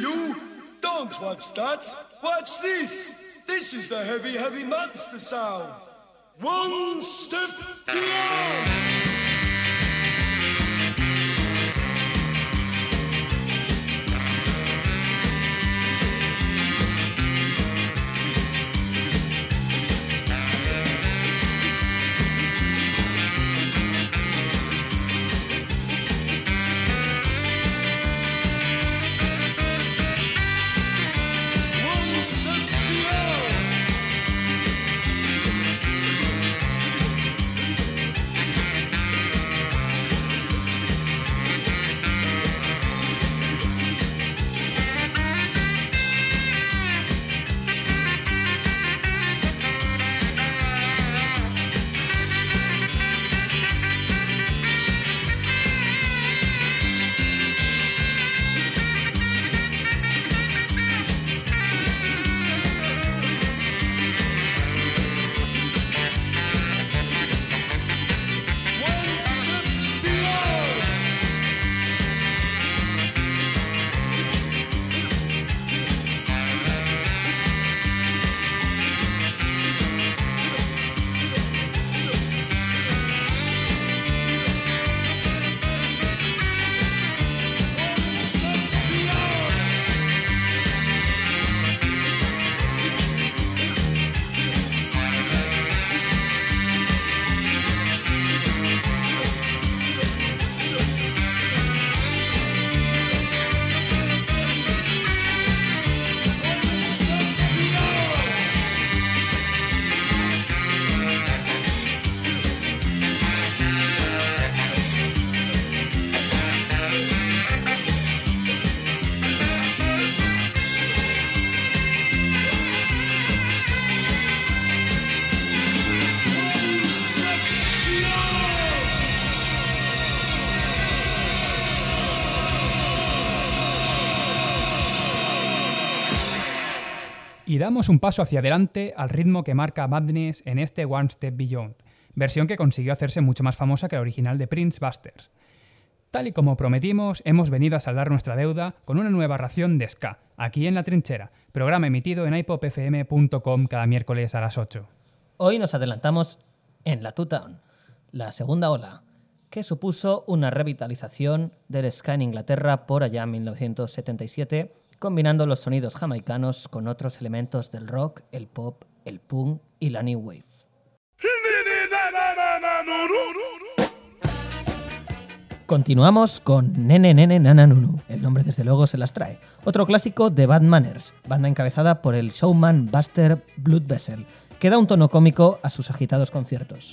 you? Don't watch that. Watch this. This is the heavy, heavy monster sound. One step beyond. Damos un paso hacia adelante al ritmo que marca Madness en este One Step Beyond, versión que consiguió hacerse mucho más famosa que la original de Prince Busters. Tal y como prometimos, hemos venido a saldar nuestra deuda con una nueva ración de Ska, aquí en La Trinchera, programa emitido en ipopfm.com cada miércoles a las 8. Hoy nos adelantamos en la Two-Town, la segunda ola, que supuso una revitalización del ska en Inglaterra por allá en 1977 combinando los sonidos jamaicanos con otros elementos del rock, el pop, el punk y la new wave. Continuamos con Nene Nene Nana Nunu. El nombre desde luego se las trae. Otro clásico de Bad Manners, banda encabezada por el showman Buster Blood Vessel, que da un tono cómico a sus agitados conciertos.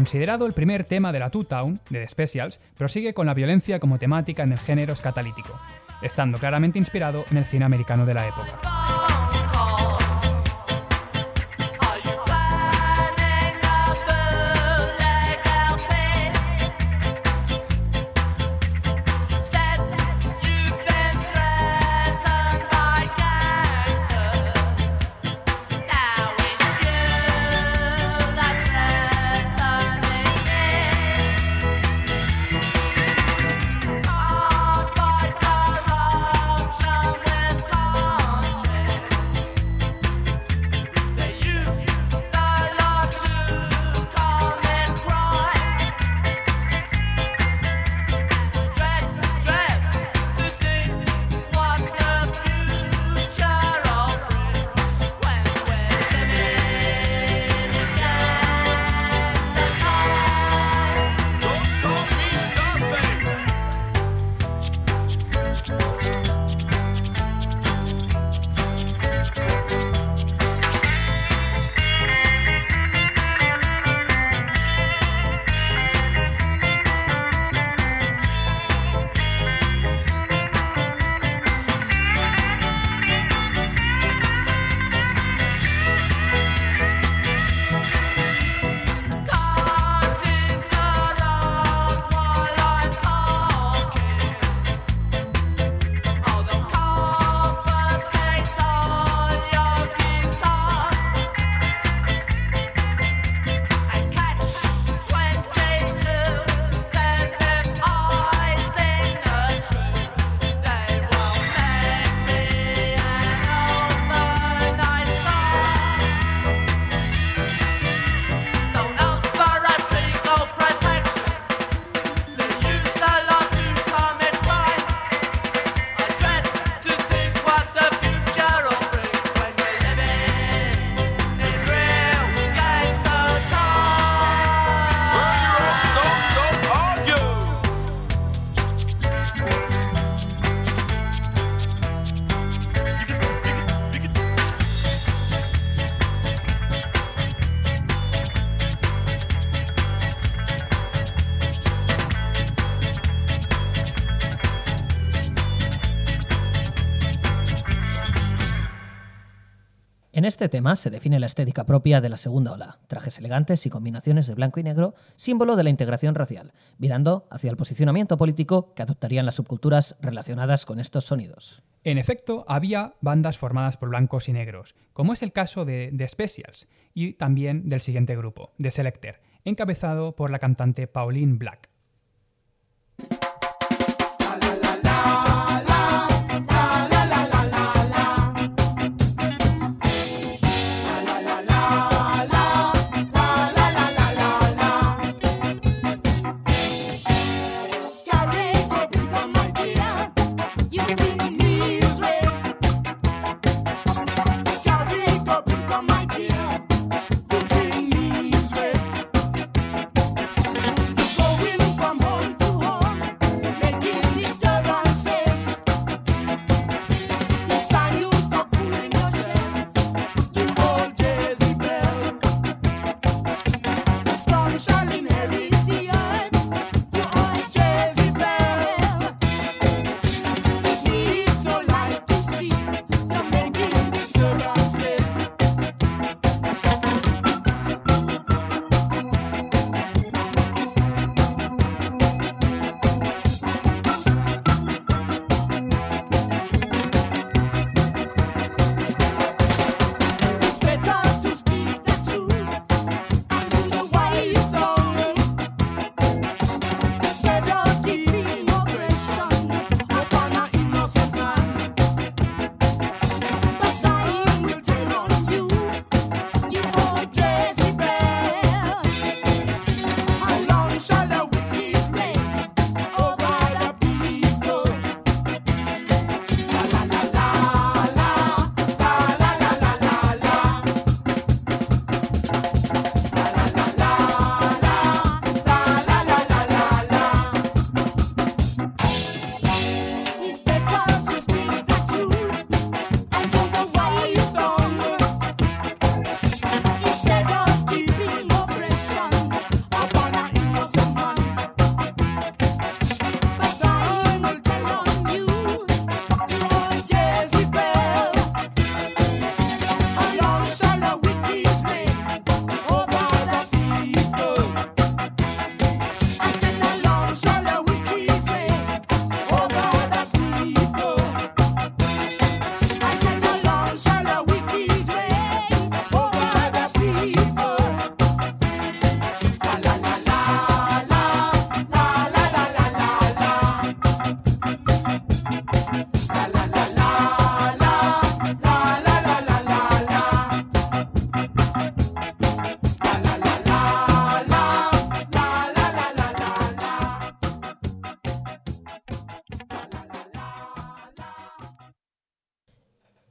Considerado el primer tema de la Two Town, de The Specials, prosigue con la violencia como temática en el género escatalítico, estando claramente inspirado en el cine americano de la época. Este tema se define la estética propia de la segunda ola, trajes elegantes y combinaciones de blanco y negro, símbolo de la integración racial, virando hacia el posicionamiento político que adoptarían las subculturas relacionadas con estos sonidos. En efecto, había bandas formadas por blancos y negros, como es el caso de The Specials y también del siguiente grupo, The Selector, encabezado por la cantante Pauline Black.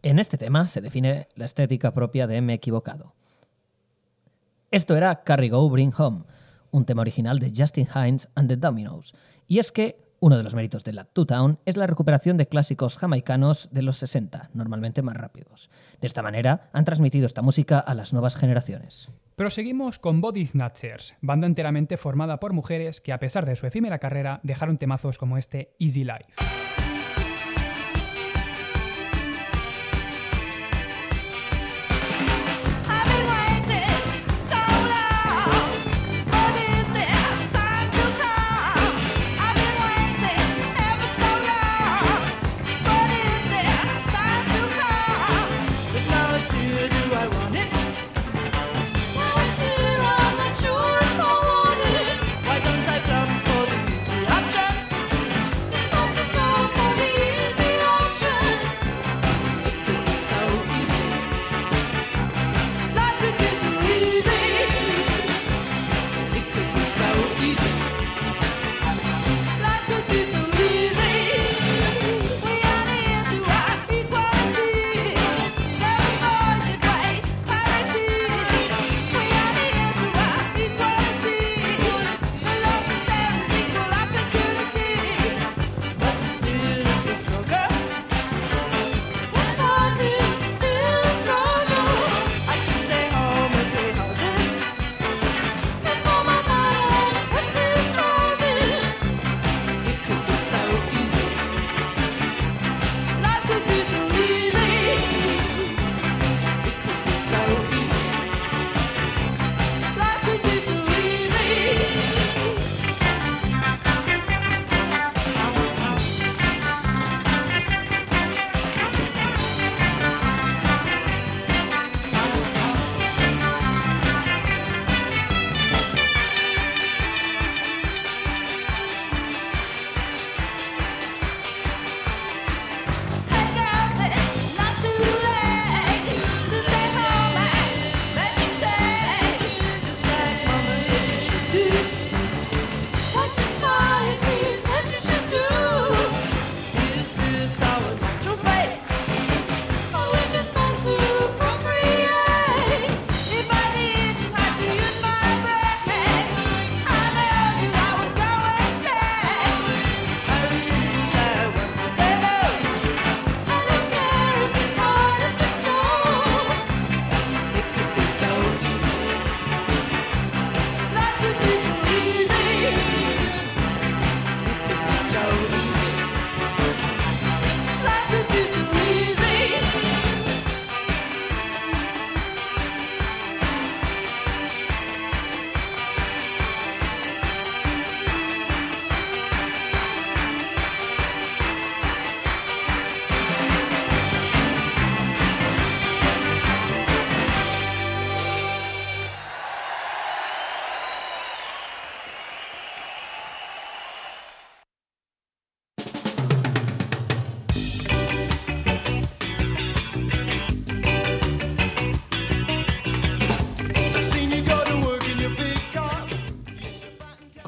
En este tema se define la estética propia de M equivocado. Esto era Carry Go Bring Home, un tema original de Justin Hines and the Dominoes, y es que uno de los méritos de la Two Town es la recuperación de clásicos jamaicanos de los 60, normalmente más rápidos. De esta manera han transmitido esta música a las nuevas generaciones. Proseguimos con Body Snatchers, banda enteramente formada por mujeres que a pesar de su efímera carrera dejaron temazos como este Easy Life.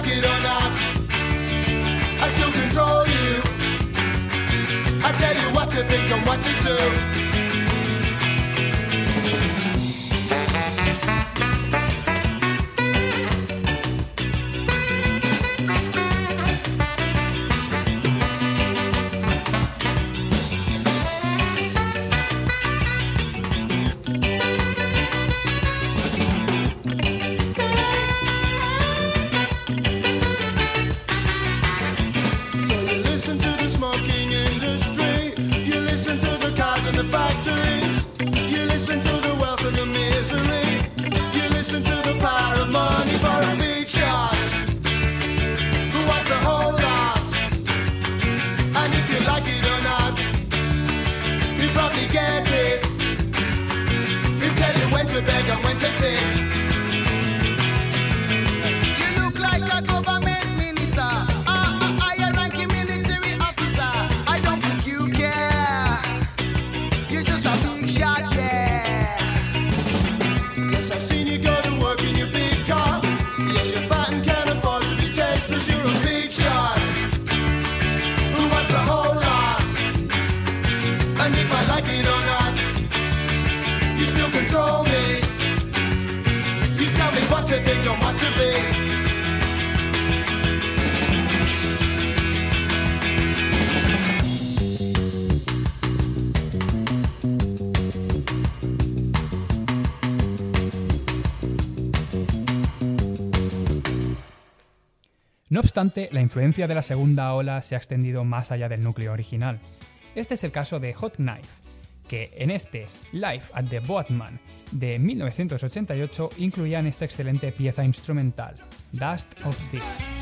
like it or not, I still control you. I tell you what to think and what to do. No obstante, la influencia de la segunda ola se ha extendido más allá del núcleo original. Este es el caso de Hot Knife, que en este Life at the Boatman de 1988 incluían esta excelente pieza instrumental, Dust of Thieves.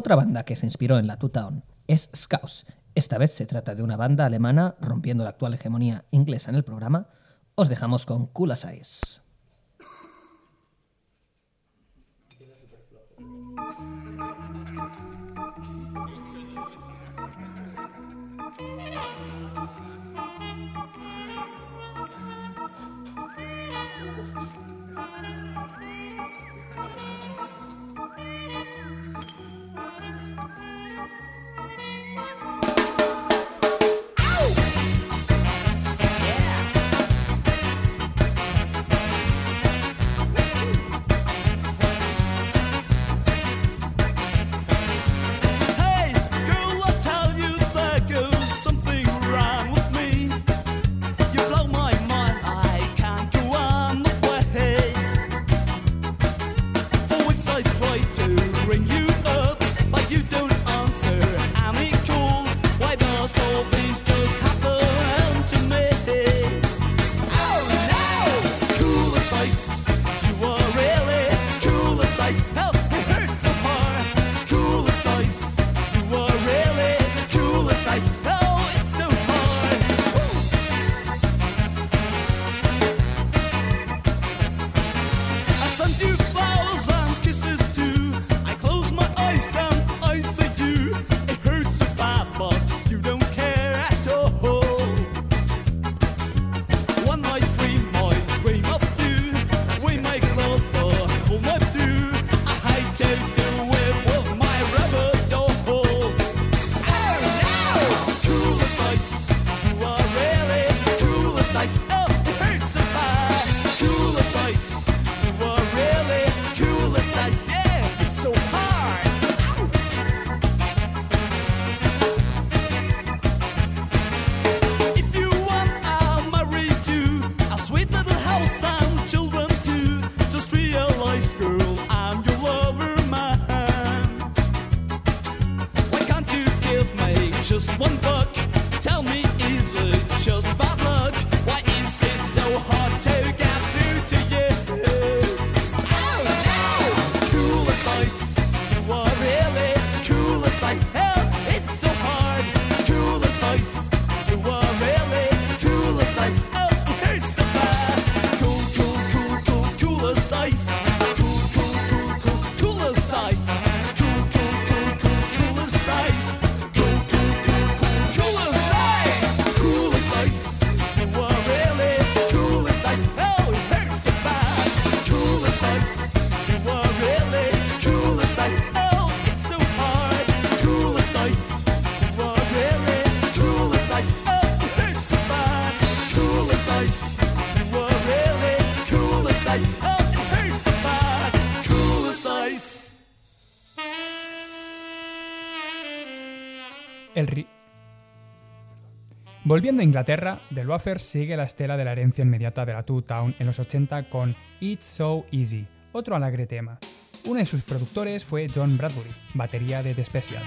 Otra banda que se inspiró en la Two Town es Scouse. Esta vez se trata de una banda alemana rompiendo la actual hegemonía inglesa en el programa. Os dejamos con Cool as. Volviendo a Inglaterra, The Loafer sigue la estela de la herencia inmediata de la Two Town en los 80 con It's So Easy, otro alegre tema. Uno de sus productores fue John Bradbury, batería de The Special.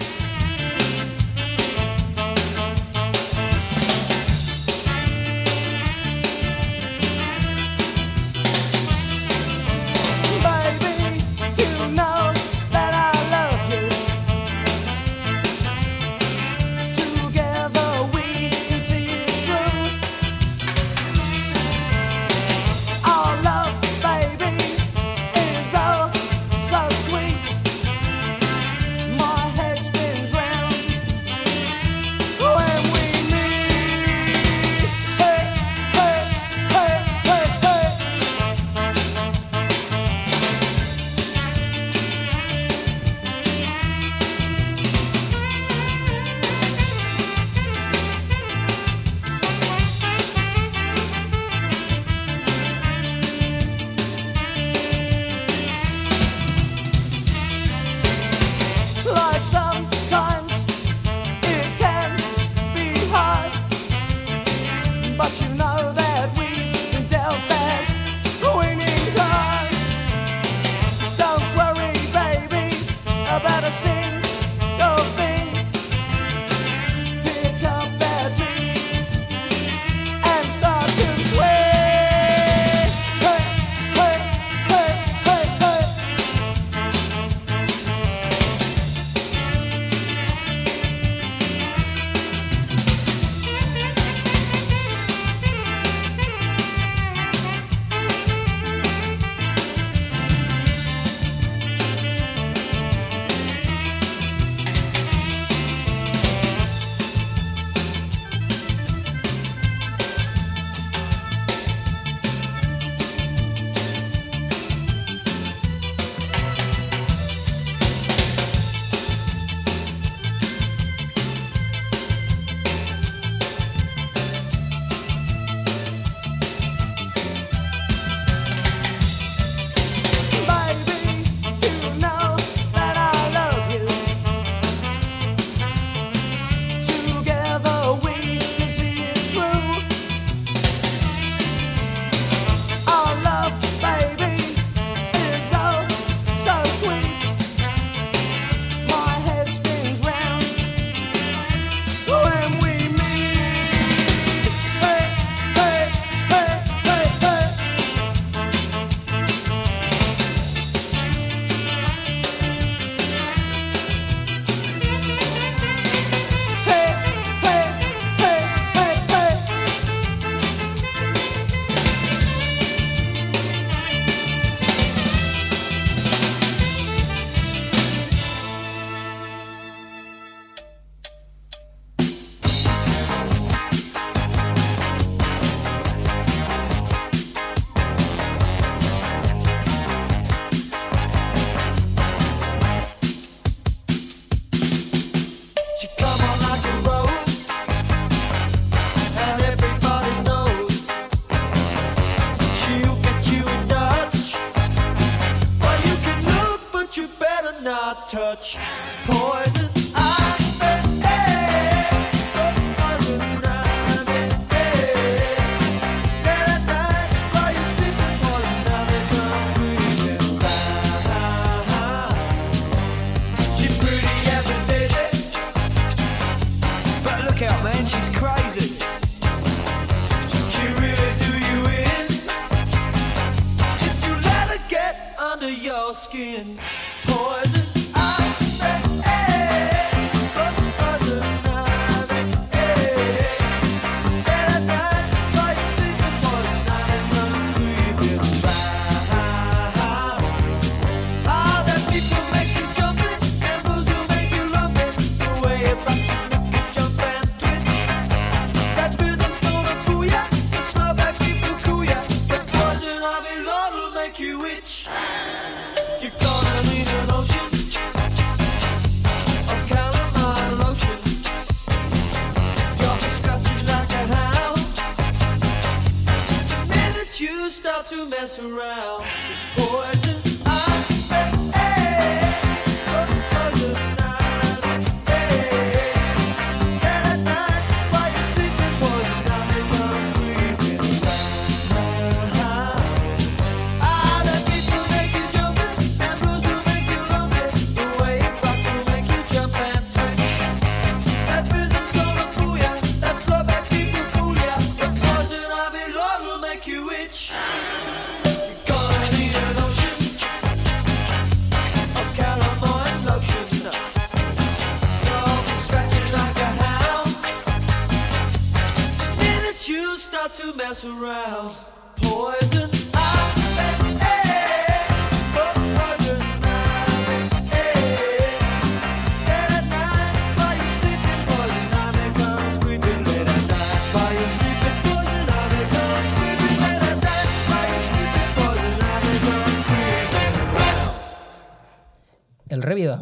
el revival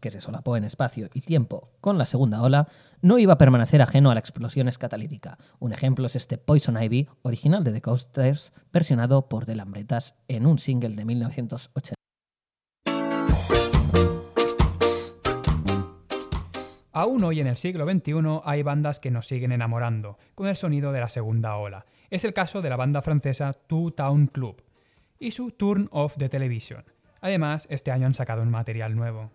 que se solapó en espacio y tiempo con la segunda ola, no iba a permanecer ajeno a la explosión escatalítica. Un ejemplo es este Poison Ivy, original de The Coasters, versionado por The Lambretas en un single de 1980. Aún hoy en el siglo XXI hay bandas que nos siguen enamorando con el sonido de la segunda ola. Es el caso de la banda francesa Two Town Club y su Turn Off de Television. Además, este año han sacado un material nuevo.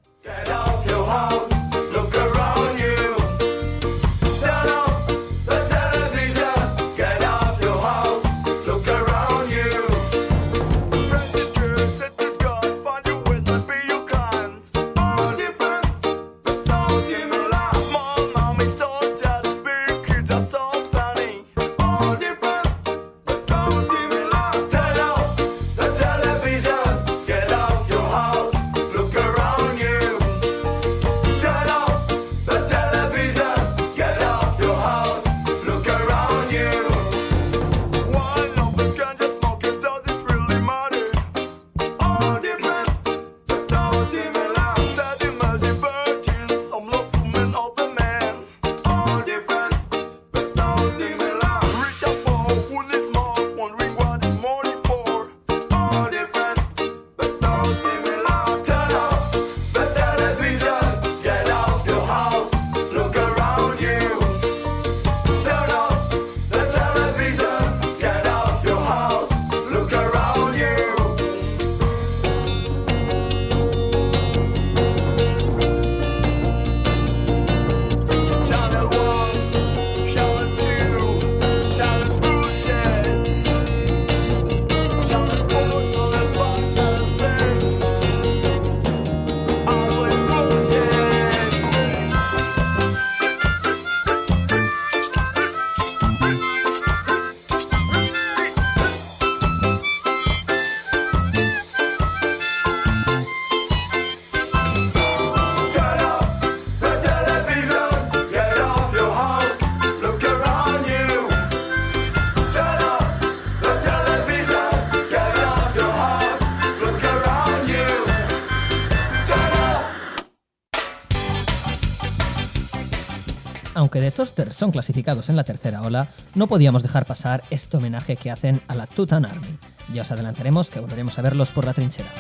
tosters son clasificados en la tercera ola, no podíamos dejar pasar este homenaje que hacen a la Tutan Army. Ya os adelantaremos que volveremos a verlos por la trinchera.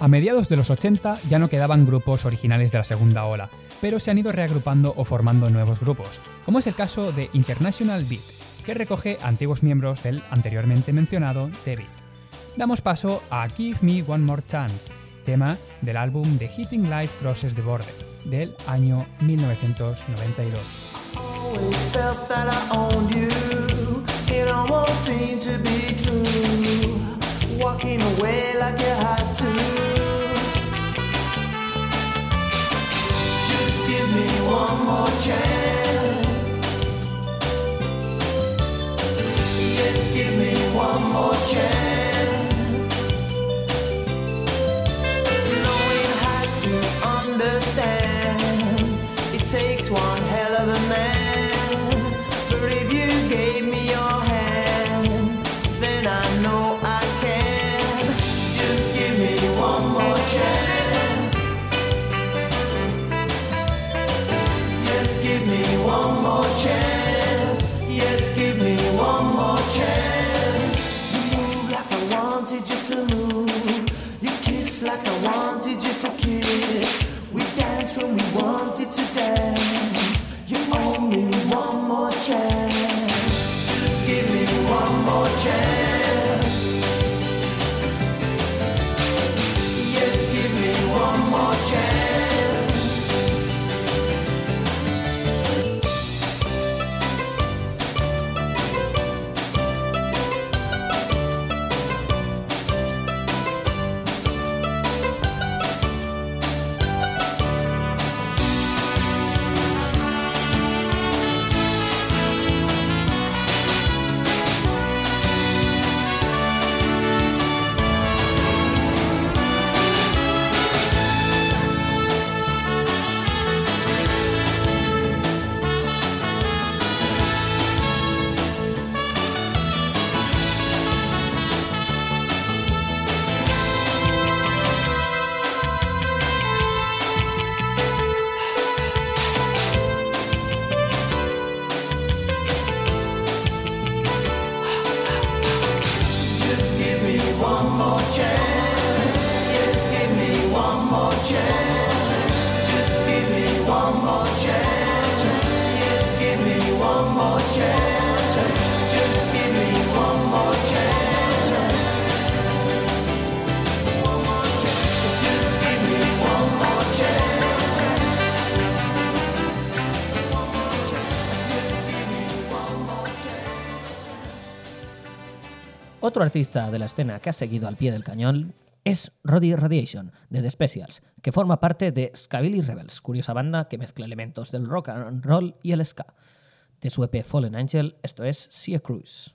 A mediados de los 80 ya no quedaban grupos originales de la segunda ola, pero se han ido reagrupando o formando nuevos grupos, como es el caso de International Beat, que recoge antiguos miembros del anteriormente mencionado The Beat. Damos paso a Give Me One More Chance, tema del álbum The Hitting Light Crosses the Border, del año 1992. one more chance. Otro artista de la escena que ha seguido al pie del cañón es Roddy Radiation de The Specials, que forma parte de Scabilly Rebels, curiosa banda que mezcla elementos del rock and roll y el ska. De su EP Fallen Angel, esto es Sea Cruise.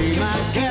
be my guest.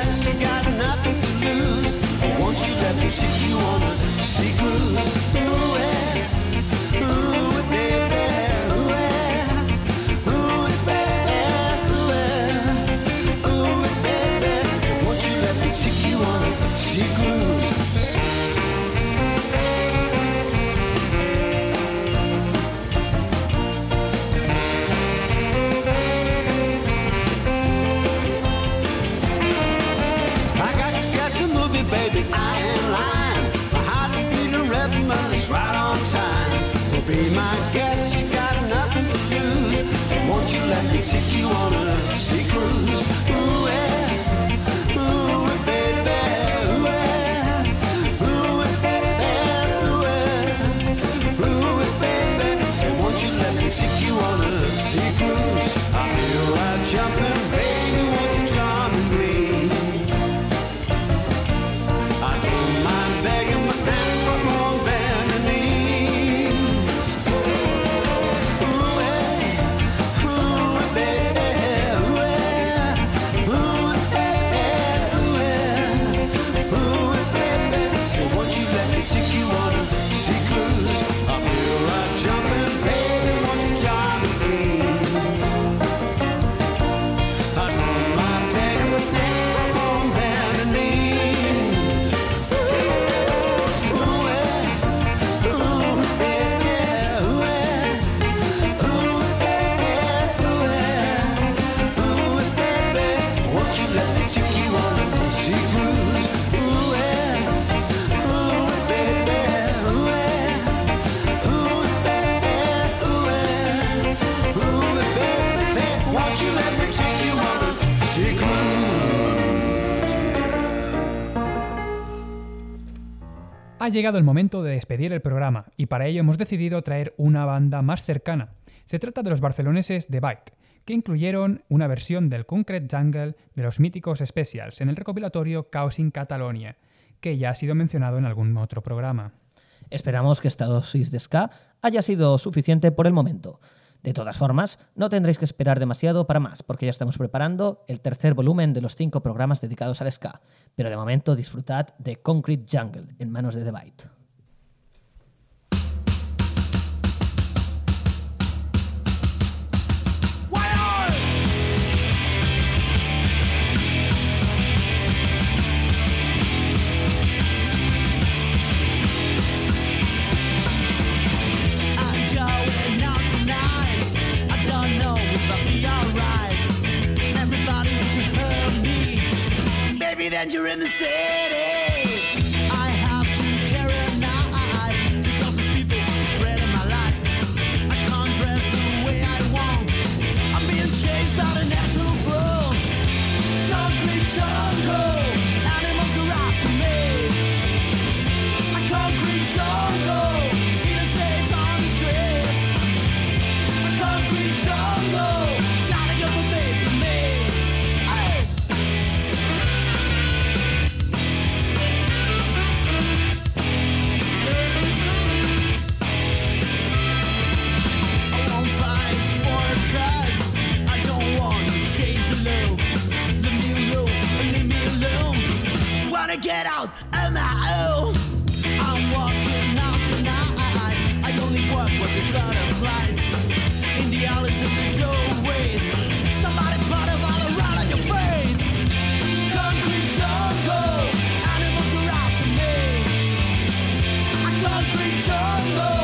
Llegado el momento de despedir el programa y para ello hemos decidido traer una banda más cercana. Se trata de los barceloneses The Bite, que incluyeron una versión del Concrete Jungle de los míticos Specials en el recopilatorio Chaos in Catalonia, que ya ha sido mencionado en algún otro programa. Esperamos que esta dosis de ska haya sido suficiente por el momento. De todas formas, no tendréis que esperar demasiado para más, porque ya estamos preparando el tercer volumen de los cinco programas dedicados al ska. Pero de momento disfrutad de Concrete Jungle en manos de The Bite. You're in the city. jungle.